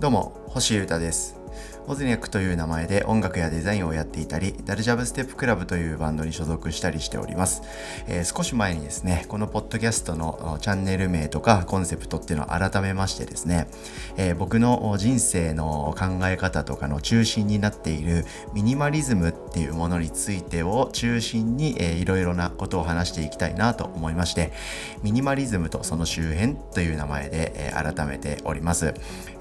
どうも星優太ですオズニャックという名前で音楽やデザインをやっていたり、ダルジャブステップクラブというバンドに所属したりしております。えー、少し前にですね、このポッドキャストのチャンネル名とかコンセプトっていうのを改めましてですね、えー、僕の人生の考え方とかの中心になっているミニマリズムっていうものについてを中心に、えー、いろいろなことを話していきたいなと思いまして、ミニマリズムとその周辺という名前で、え、改めております、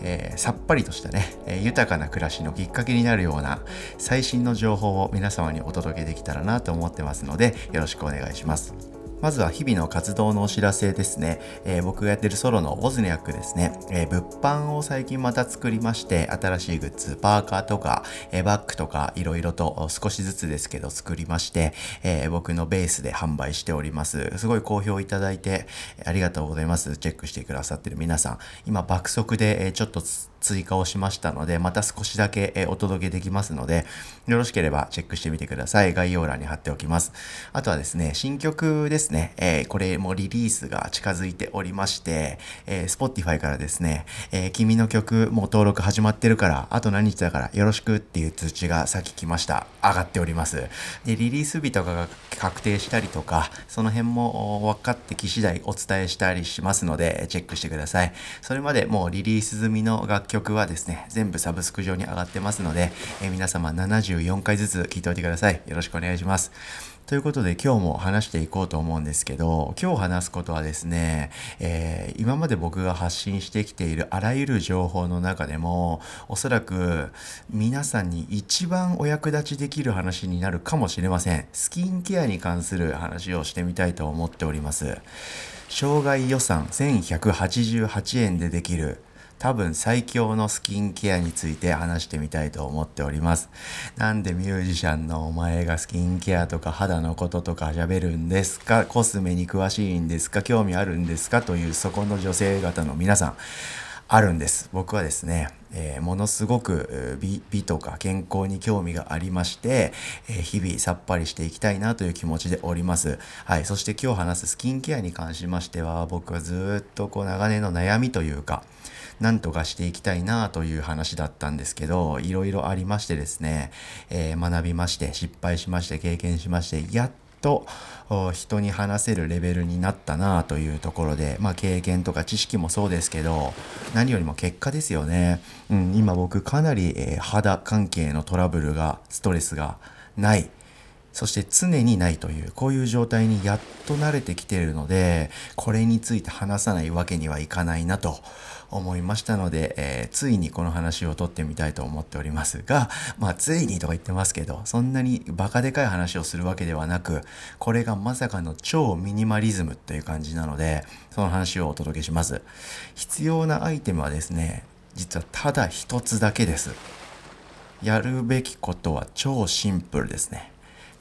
えー。さっぱりとしたね、え豊かな暮らしのきっかけになるような最新の情報を皆様にお届けできたらなと思ってますのでよろしくお願いします。まずは日々の活動のお知らせですね。えー、僕がやってるソロのオズニャックですね。えー、物販を最近また作りまして、新しいグッズ、パーカーとか、えー、バッグとか、いろいろと少しずつですけど作りまして、え僕のベースで販売しております。すごい好評いただいて、ありがとうございます。チェックしてくださってる皆さん。今、爆速で、えちょっと追加をしましたので、また少しだけ、お届けできますので、よろしければチェックしてみてください。概要欄に貼っておきます。あとはですね、新曲ですね、えー、これもリリースが近づいておりまして、えー、Spotify からですね、えー、君の曲もう登録始まってるから、あと何日だからよろしくっていう通知がさっき来ました。上がっております。で、リリース日とかが確定したりとか、その辺も分かってき次第お伝えしたりしますので、チェックしてください。それまでもうリリース済みの楽曲はですね、全部サブスク上に上がってますので、え皆様74回ずつ聞いておいてください。よろしくお願いします。ということで今日も話していこうと思うんですけど、今日話すことはですね、えー、今まで僕が発信してきているあらゆる情報の中でも、おそらく皆さんに一番お役立ちできる話になるかもしれません。スキンケアに関する話をしてみたいと思っております。障害予算1188円でできる多分最強のスキンケアについて話してみたいと思っております。なんでミュージシャンのお前がスキンケアとか肌のこととか喋るんですか？コスメに詳しいんですか？興味あるんですか？というそこの女性方の皆さん。あるんです。僕はですね、えー、ものすごく美美とか健康に興味がありまして、えー、日々さっぱりしていきたいなという気持ちでおります。はい。そして今日話すスキンケアに関しましては、僕はずっとこう長年の悩みというか、なんとかしていきたいなという話だったんですけど、いろいろありましてですね、えー、学びまして、失敗しまして、経験しまして、やっと人に話せるレベルになったなというところで、まあ、経験とか知識もそうですけど何よりも結果ですよね、うん、今僕かなり、えー、肌関係のトラブルがストレスがないそして常にないという、こういう状態にやっと慣れてきているので、これについて話さないわけにはいかないなと思いましたので、えー、ついにこの話をとってみたいと思っておりますが、まあ、ついにとか言ってますけど、そんなにバカでかい話をするわけではなく、これがまさかの超ミニマリズムという感じなので、その話をお届けします。必要なアイテムはですね、実はただ一つだけです。やるべきことは超シンプルですね。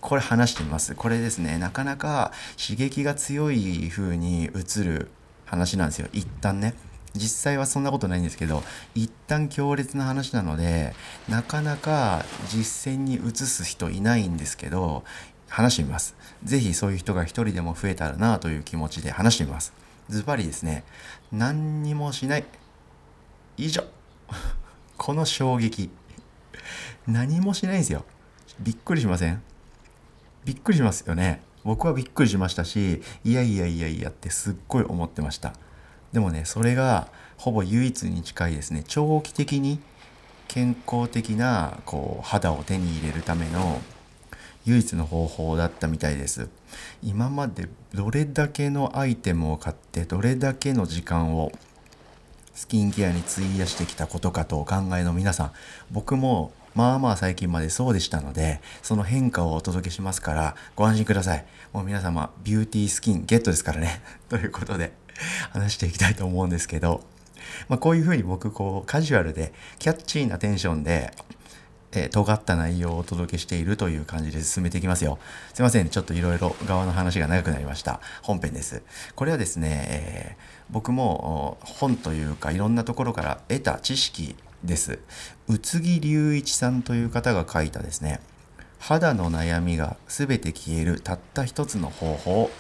これ話してみます。これですね、なかなか刺激が強い風に映る話なんですよ。一旦ね。実際はそんなことないんですけど、一旦強烈な話なので、なかなか実践に移す人いないんですけど、話してみます。是非そういう人が一人でも増えたらなという気持ちで話してみます。ズバリですね、何にもしない。以上。この衝撃。何もしないんですよ。びっくりしません？びっくりしますよね。僕はびっくりしましたしいやいやいやいやってすっごい思ってました。でもねそれがほぼ唯一に近いですね。長期的に健康的なこう肌を手に入れるための唯一の方法だったみたいです。今までどれだけのアイテムを買ってどれだけの時間をスキンケアに費やしてきたことかとお考えの皆さん僕もまあまあ最近までそうでしたので、その変化をお届けしますから、ご安心ください。もう皆様、ビューティースキンゲットですからね。ということで、話していきたいと思うんですけど、まあこういうふうに僕、こう、カジュアルで、キャッチーなテンションで、えー、尖った内容をお届けしているという感じで進めていきますよ。すいません。ちょっといろいろ側の話が長くなりました。本編です。これはですね、えー、僕も本というかいろんなところから得た知識です。宇津木隆一さんという方が書いたですね、肌の悩みが全て消えるたった一つの方法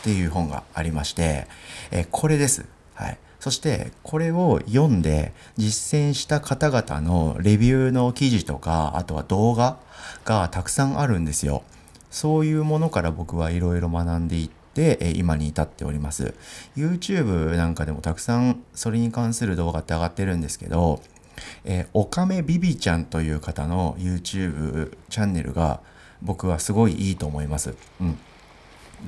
っていう本がありまして、えこれです。はい。そしてこれを読んで実践した方々のレビューの記事とかあとは動画がたくさんあるんですよ。そういうものから僕はいろいろ学んでいってえ今に至っております。YouTube なんかでもたくさんそれに関する動画って上がってるんですけど、えー、おかめビビちゃんという方の YouTube チャンネルが僕はすごいいいと思います。うん。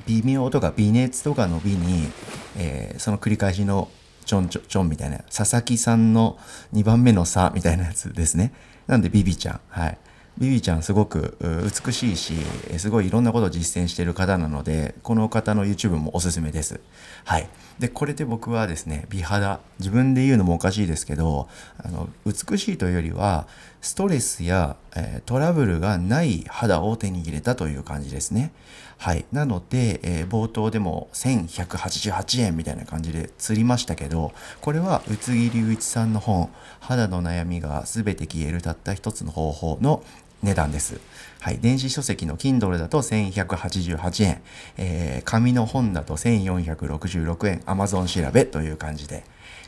微妙とか微熱とかの美に、えー、その繰り返しのちょんちょちょんみたいな、佐々木さんの2番目の差みたいなやつですね。なんでビビちゃん。はい。ビビちゃんすごく美しいし、すごいいろんなことを実践している方なので、この方の YouTube もおすすめです。はい。で、これで僕はですね、美肌、自分で言うのもおかしいですけど、あの美しいというよりは、ストレスや、えー、トラブルがない肌を手に入れたという感じですね。はい。なので、えー、冒頭でも1188円みたいな感じで釣りましたけど、これは宇津木隆一さんの本、肌の悩みが全て消えるたった一つの方法の値段です。はい。電子書籍の Kindle だと1188円、えー、紙の本だと1466円、Amazon 調べという感じで、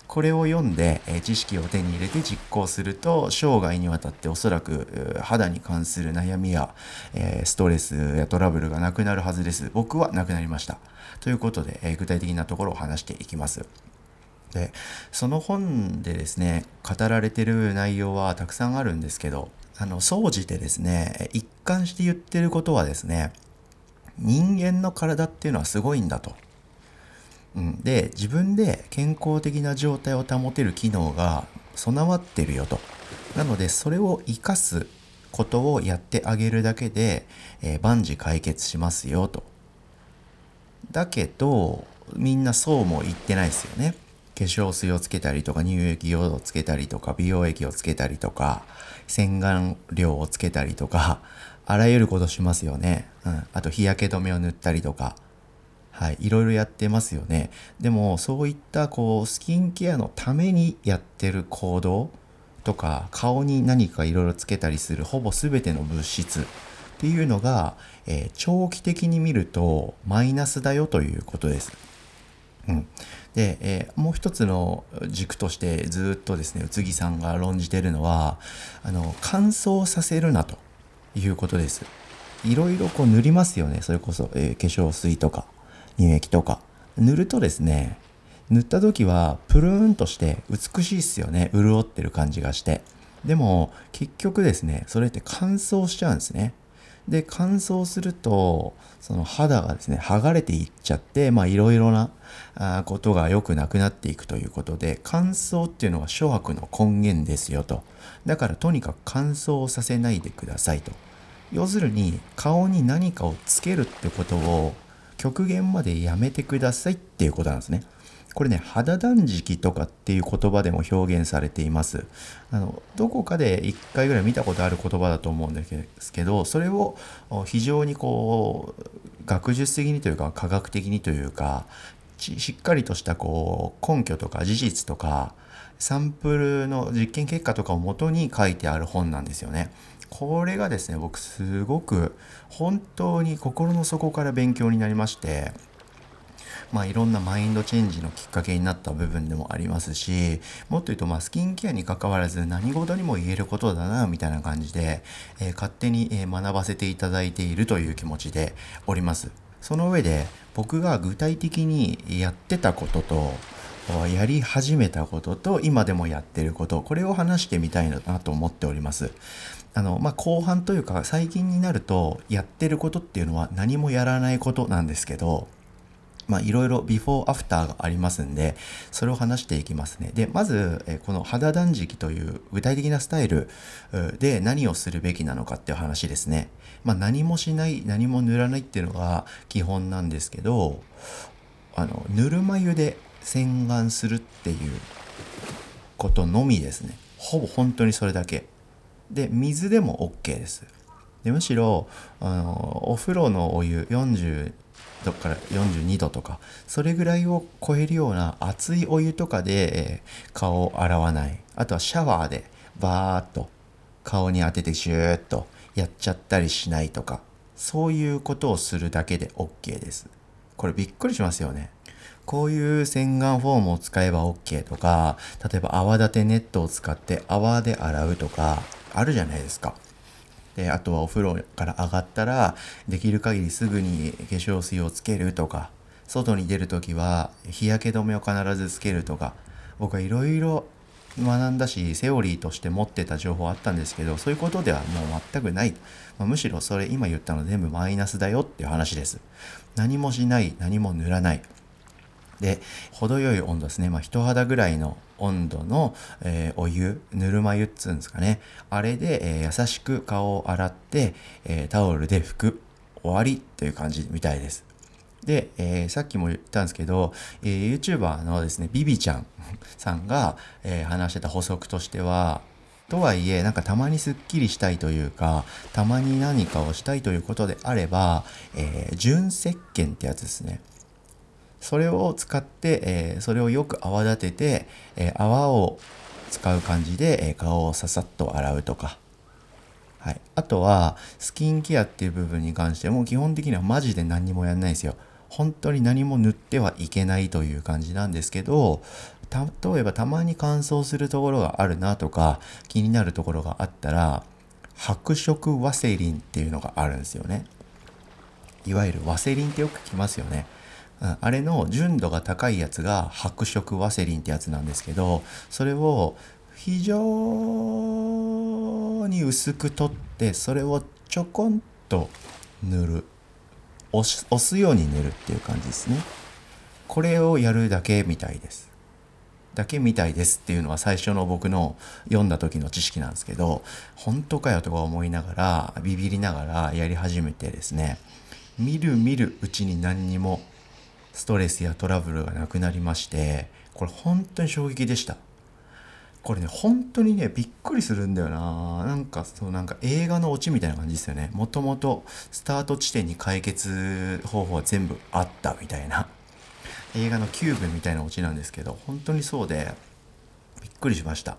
これを読んで、え知識を手に入れて実行すると生涯にわたっておそらく肌に関する悩みや、えストレスやトラブルがなくなるはずです。僕はなくなりました。ということで、え具体的なところを話していきます。でその本でですね語られてる内容はたくさんあるんですけどあの総じてですね一貫して言ってることはですね人間の体っていうのはすごいんだと。うん、で自分で健康的な状態を保てる機能が備わってるよと。なのでそれを生かすことをやってあげるだけで、えー、万事解決しますよと。だけどみんなそうも言ってないですよね。化粧水をつけたりとか乳液をつけたりとか美容液をつけたりとか洗顔料をつけたりとかあらゆることしますよね、うん、あと日焼け止めを塗ったりとか。はい、いろいろやってますよね。でもそういったこうスキンケアのためにやってる行動とか顔に何かいろいろつけたりするほぼ全ての物質っていうのが、えー、長期的に見るとマイナスだよということです。うん、で、えー、もう一つの軸としてずっとですね宇津木さんが論じてるのはあの乾燥させるなということです。いろいろこう塗りますよね。それこそ、えー、化粧水とか乳液とか。塗るとですね塗った時はプルーンとして美しいっすよね。潤ってる感じがして。でも結局ですねそれって乾燥しちゃうんですね。で乾燥するとその肌がですね剥がれていっちゃってまあいろいろなことが良くなくなっていくということで乾燥っていうのは諸悪の根源ですよとだからとにかく乾燥させないでくださいと要するに顔に何かをつけるってことを極限までやめてくださいっていうことなんですね。これね、肌断食とかっていう言葉でも表現されています。あの、どこかで一回ぐらい見たことある言葉だと思うんですけど、それを非常にこう、学術的にというか科学的にというか、しっかりとしたこう根拠とか事実とかサンプルの実験結果とかをもとに書いてある本なんですよね。これがですね僕すごく本当に心の底から勉強になりましてまあいろんなマインドチェンジのきっかけになった部分でもありますしもっと言うとまあスキンケアに関わらず何事にも言えることだなみたいな感じで、えー、勝手に学ばせていただいているという気持ちでおります。その上で僕が具体的にやってたこととやり始めたことと今でもやってることこれを話してみたいなと思っております。あの、まあ、後半というか最近になるとやってることっていうのは何もやらないことなんですけどまあ、いろいろビフォーアフターがありますんで、それを話していきますね。で、まず、えこの肌断食という具体的なスタイルで何をするべきなのかっていう話ですね。まあ、何もしない、何も塗らないっていうのが基本なんですけど、あの、ぬるま湯で洗顔するっていうことのみですね。ほぼ本当にそれだけ。で水でも OK ですでむしろあのお風呂のお湯40度から42度とかそれぐらいを超えるような熱いお湯とかで、え顔を洗わない。あとはシャワーでバーッと顔に当ててシューッとやっちゃったりしないとかそういうことをするだけで OK です。これびっくりしますよね。こういう洗顔フォームを使えば OK とか例えば泡立てネットを使って泡で洗うとかあるじゃないですか。であとはお風呂から上がったらできる限りすぐに化粧水をつけるとか外に出る時は日焼け止めを必ずつけるとか僕はいろいろ学んだしセオリーとして持ってた情報あったんですけどそういうことではもう全くない、まあ、むしろそれ今言ったの全部マイナスだよっていう話です。何もしない何も塗らない。で程よい温度ですね、まあ、人肌ぐらいの温度の、えー、お湯ぬるま湯っつうんですかね。あれで、えー、優しく顔を洗って、えー、タオルで拭く。終わりという感じみたいです。で、えー、さっきも言ったんですけど、えー、YouTuber のですねビビちゃんさんが、えー、話してた補足としてはとはいえなんかたまにすっきりしたいというかたまに何かをしたいということであれば、えー、純石鹸ってやつですね。それを使って、えー、それをよく泡立てて、えー、泡を使う感じで、え顔をささっと洗うとか、はい、あとはスキンケアっていう部分に関しても基本的にはマジで何にもやんないですよ。本当に何も塗ってはいけないという感じなんですけど例えばたまに乾燥するところがあるなとか気になるところがあったら白色ワセリンっていうのがあるんですよね。いわゆるワセリンってよく聞きますよね。あれの純度が高いやつが白色ワセリンってやつなんですけどそれを非常に薄く取ってそれをちょこんと塗る。押すように塗るっていう感じですね。これをやるだけみたいです。だけみたいですっていうのは最初の僕の読んだ時の知識なんですけど本当かよとか思いながらビビりながらやり始めてですね。見る見るうちに何にもストレスやトラブルがなくなりましてこれ本当に衝撃でした。これね本当にねびっくりするんだよな。なんかそうなんか映画のオチみたいな感じですよね。もともとスタート地点に解決方法は全部あったみたいな。映画のキューブみたいなオチなんですけど本当にそうでびっくりしました。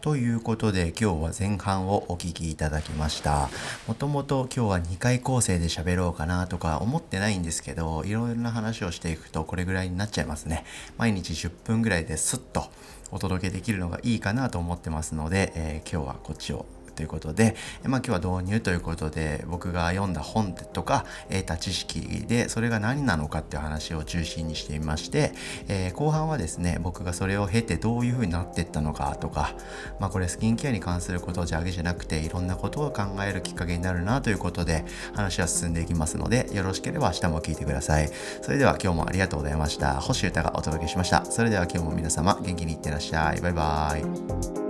ということで今日は前半をお聴きいただきました。もともと今日は2回構成で喋ろうかなとか思ってないんですけど、いろいろな話をしていくとこれぐらいになっちゃいますね。毎日10分ぐらいですっとお届けできるのがいいかなと思ってますので、えー、今日はこっちをということで、まあ、今日は導入ということで僕が読んだ本とか得た知識でそれが何なのかっていう話を中心にしていまして、えー、後半はですね僕がそれを経てどういう風になっていったのかとか、まあ、これスキンケアに関することだけじゃなくていろんなことを考えるきっかけになるなということで話は進んでいきますのでよろしければ明日も聞いてください。それでは今日もありがとうございました。星歌がお届けしました。それでは今日も皆様元気にいってらっしゃい。バイバーイ。